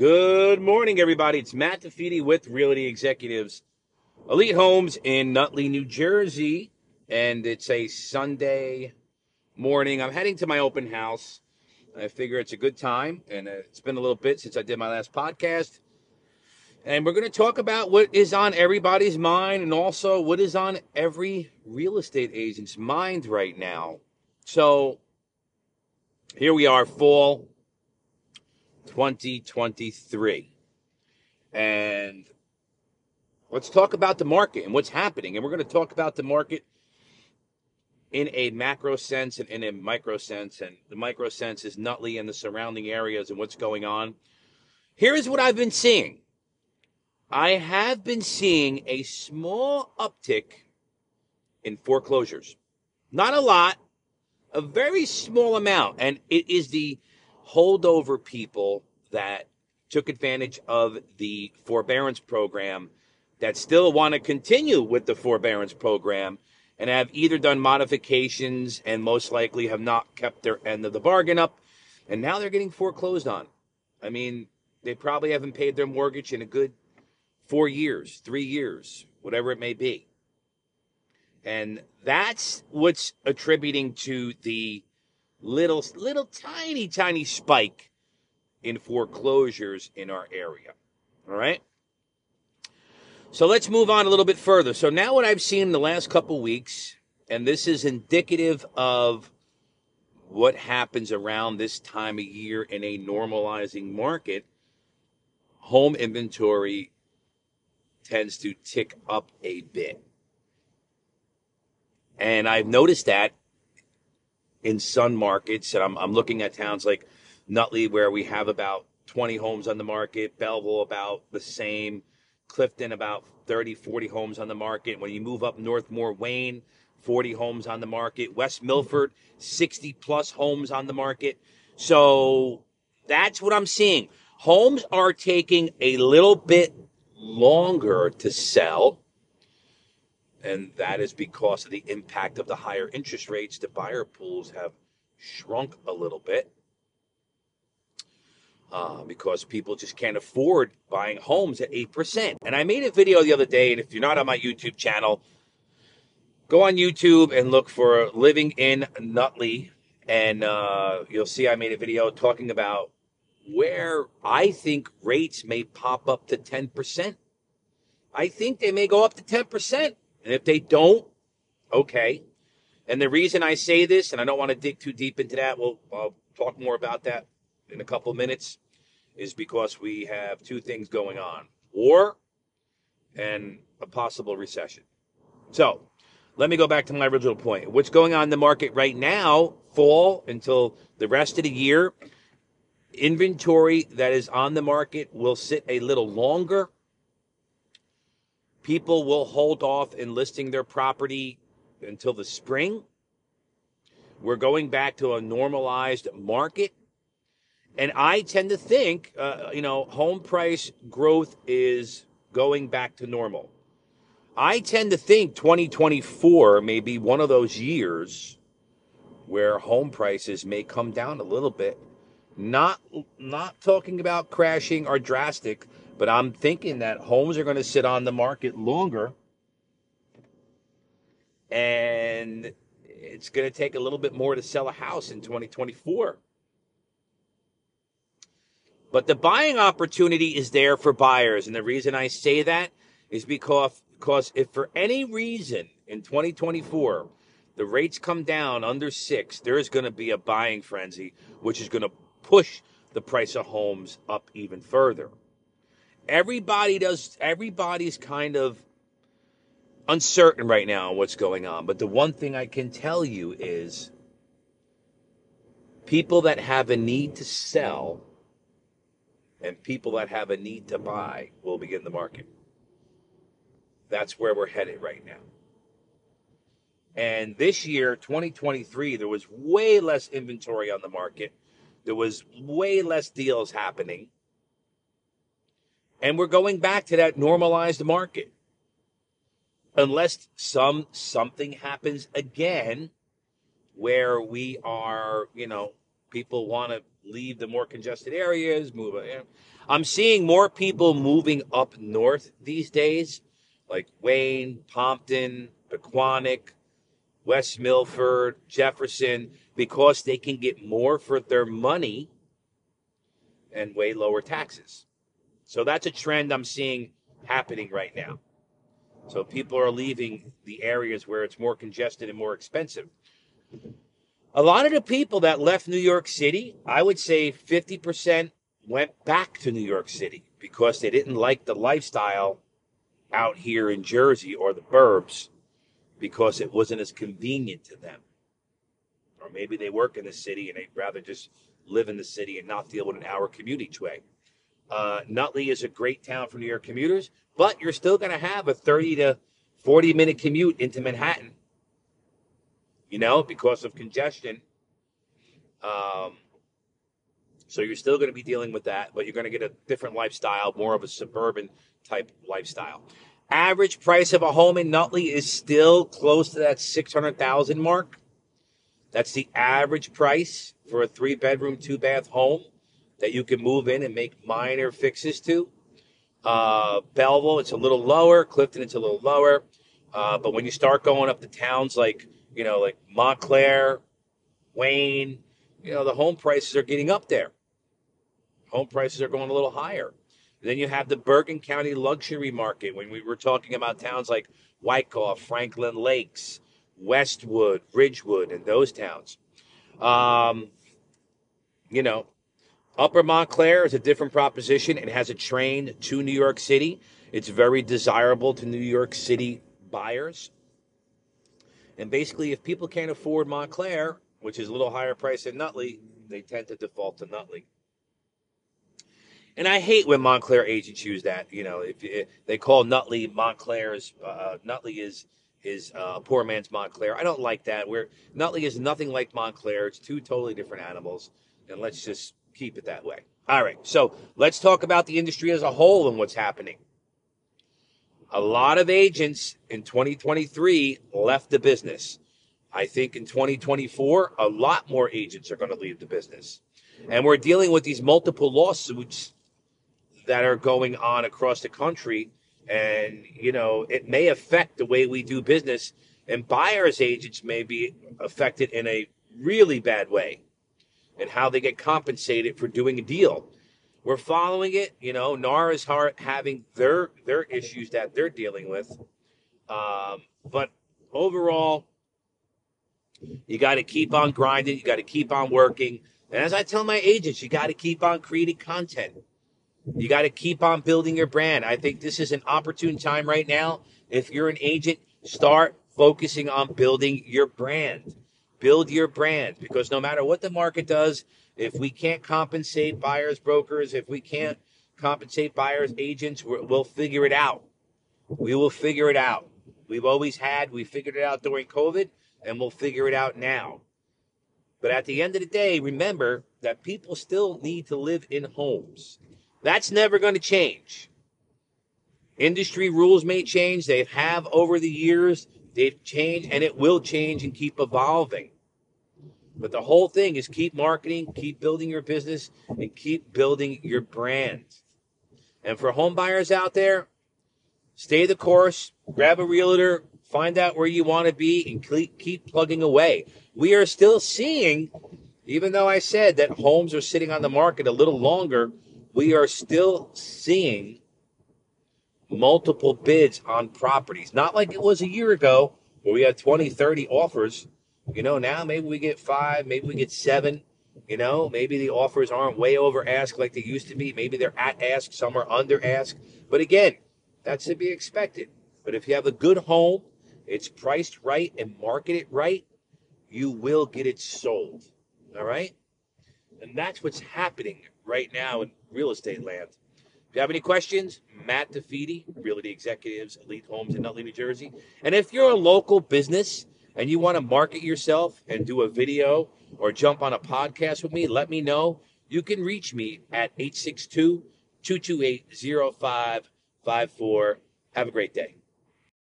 Good morning, everybody. It's Matt DeFede with Realty Executives Elite Homes in Nutley, New Jersey. And it's a Sunday morning. I'm heading to my open house. I figure it's a good time, and it's been a little bit since I did my last podcast. And we're going to talk about what is on everybody's mind and also what is on every real estate agent's mind right now. So here we are, fall 2023. And let's talk about the market and what's happening. And we're going to talk about the market in a macro sense and in a micro sense. And the micro sense is Nutley and the surrounding areas and what's going on. Here is what I've been seeing. I have been seeing a small uptick in foreclosures. Not a lot, a very small amount. And it is the holdover people that took advantage of the forbearance program that still want to continue with the forbearance program and have either done modifications and most likely have not kept their end of the bargain up. And now they're getting foreclosed on. I mean, they probably haven't paid their mortgage in a good four years, three years, whatever it may be. And that's what's attributing to the little, little tiny, tiny spike in foreclosures in our area. All right. So let's move on a little bit further. So now what I've seen in the last couple weeks, and this is indicative of what happens around this time of year in a normalizing market, home inventory tends to tick up a bit. And I've noticed that in some markets, and I'm, I'm looking at towns like Nutley, where we have about 20 homes on the market, Belleville about the same, Clifton about 30, 40 homes on the market. When you move up Northmore, Wayne, 40 homes on the market, West Milford, 60 plus homes on the market. So that's what I'm seeing. Homes are taking a little bit longer to sell. And that is because of the impact of the higher interest rates. The buyer pools have shrunk a little bit uh, because people just can't afford buying homes at 8%. And I made a video the other day, and if you're not on my YouTube channel, go on YouTube and look for Living in Nutley. And uh, you'll see I made a video talking about where I think rates may pop up to 10%. I think they may go up to 10%. And if they don't, okay. And the reason I say this, and I don't want to dig too deep into that, we'll I'll talk more about that in a couple of minutes, is because we have two things going on war and a possible recession. So let me go back to my original point. What's going on in the market right now, fall until the rest of the year, inventory that is on the market will sit a little longer. People will hold off in listing their property until the spring. We're going back to a normalized market. And I tend to think, uh, you know, home price growth is going back to normal. I tend to think 2024 may be one of those years where home prices may come down a little bit not not talking about crashing or drastic, but I'm thinking that homes are going to sit on the market longer and it's going to take a little bit more to sell a house in 2024. But the buying opportunity is there for buyers. And the reason I say that is because, because if for any reason in 2024 the rates come down under six, there is going to be a buying frenzy, which is going to push the price of homes up even further. Everybody does, everybody's kind of uncertain right now on what's going on. But the one thing I can tell you is people that have a need to sell and people that have a need to buy will begin the market. That's where we're headed right now. And this year, 2023, there was way less inventory on the market there was way less deals happening. And we're going back to that normalized market. Unless some something happens again where we are, you know, People want to leave the more congested areas, move. I'm seeing more people moving up north these days, like Wayne, Pompton, Pequannock, West Milford, Jefferson, because they can get more for their money and way lower taxes. So that's a trend I'm seeing happening right now. So people are leaving the areas where it's more congested and more expensive. A lot of the people that left New York City, I would say 50% went back to New York City because they didn't like the lifestyle out here in Jersey or the burbs because it wasn't as convenient to them. Or maybe they work in the city and they'd rather just live in the city and not deal with an hour commute each way. Uh, Nutley is a great town for New York commuters, but you're still going to have a 30 to 40 minute commute into Manhattan, you know, because of congestion. Um, so you're still going to be dealing with that, but you're going to get a different lifestyle, more of a suburban type lifestyle. Average price of a home in Nutley is still close to that 600,000 mark. That's the average price for a three bedroom, two bath home that you can move in and make minor fixes to. Uh, Belleville, it's a little lower. Clifton, it's a little lower. Uh, but when you start going up to towns like, you know, like Montclair, Wayne, you know, the home prices are getting up there. Home prices are going a little higher. Then you have the Bergen County luxury market when we were talking about towns like Wyckoff, Franklin Lakes, Westwood, Ridgewood, and those towns. Um, you know, Upper Montclair is a different proposition. It has a train to New York City. It's very desirable to New York City buyers. And basically, if people can't afford Montclair, which is a little higher price than Nutley, they tend to default to Nutley. And I hate when Montclair agents use that. You know, if, if they call Nutley Montclair's uh, Nutley is is uh, poor man's Montclair. I don't like that. Where Nutley is nothing like Montclair. It's two totally different animals, and let's just keep it that way. All right. So let's talk about the industry as a whole and what's happening. A lot of agents in 2023 left the business. I think in 2024, a lot more agents are going to leave the business. And we're dealing with these multiple lawsuits that are going on across the country. And, you know, it may affect the way we do business. And buyer's agents may be affected in a really bad way and how they get compensated for doing a deal. We're following it. You know, NAR is hard, having their their issues that they're dealing with. Um, but overall, you got to keep on grinding. You got to keep on working. And as I tell my agents, you got to keep on creating content. You got to keep on building your brand. I think this is an opportune time right now. If you're an agent, start focusing on building your brand. Build your brand because no matter what the market does, if we can't compensate buyers, brokers, if we can't compensate buyers, agents, we'll figure it out. We will figure it out. We've always had, we figured it out during COVID, and we'll figure it out now. But at the end of the day, remember that people still need to live in homes. That's never going to change. Industry rules may change. They have over the years. They've changed and it will change and keep evolving. But the whole thing is keep marketing, keep building your business, and keep building your brand. And for home buyers out there, stay the course, grab a realtor, find out where you want to be, and keep plugging away. We are still seeing, even though I said that homes are sitting on the market a little longer, we are still seeing multiple bids on properties. Not like it was a year ago where we had 20, 30 offers. You know, now maybe we get five, maybe we get seven. You know, maybe the offers aren't way over ask like they used to be. Maybe they're at ask, some are under ask. But again, that's to be expected. But if you have a good home, it's priced right and marketed right, you will get it sold. All right? And that's what's happening right now in real estate land. If you have any questions, Matt DeFede, Realty Executives, Elite Homes in Nutley, New Jersey. And if you're a local business and you want to market yourself and do a video or jump on a podcast with me, let me know. You can reach me at 862 228 0554. Have a great day.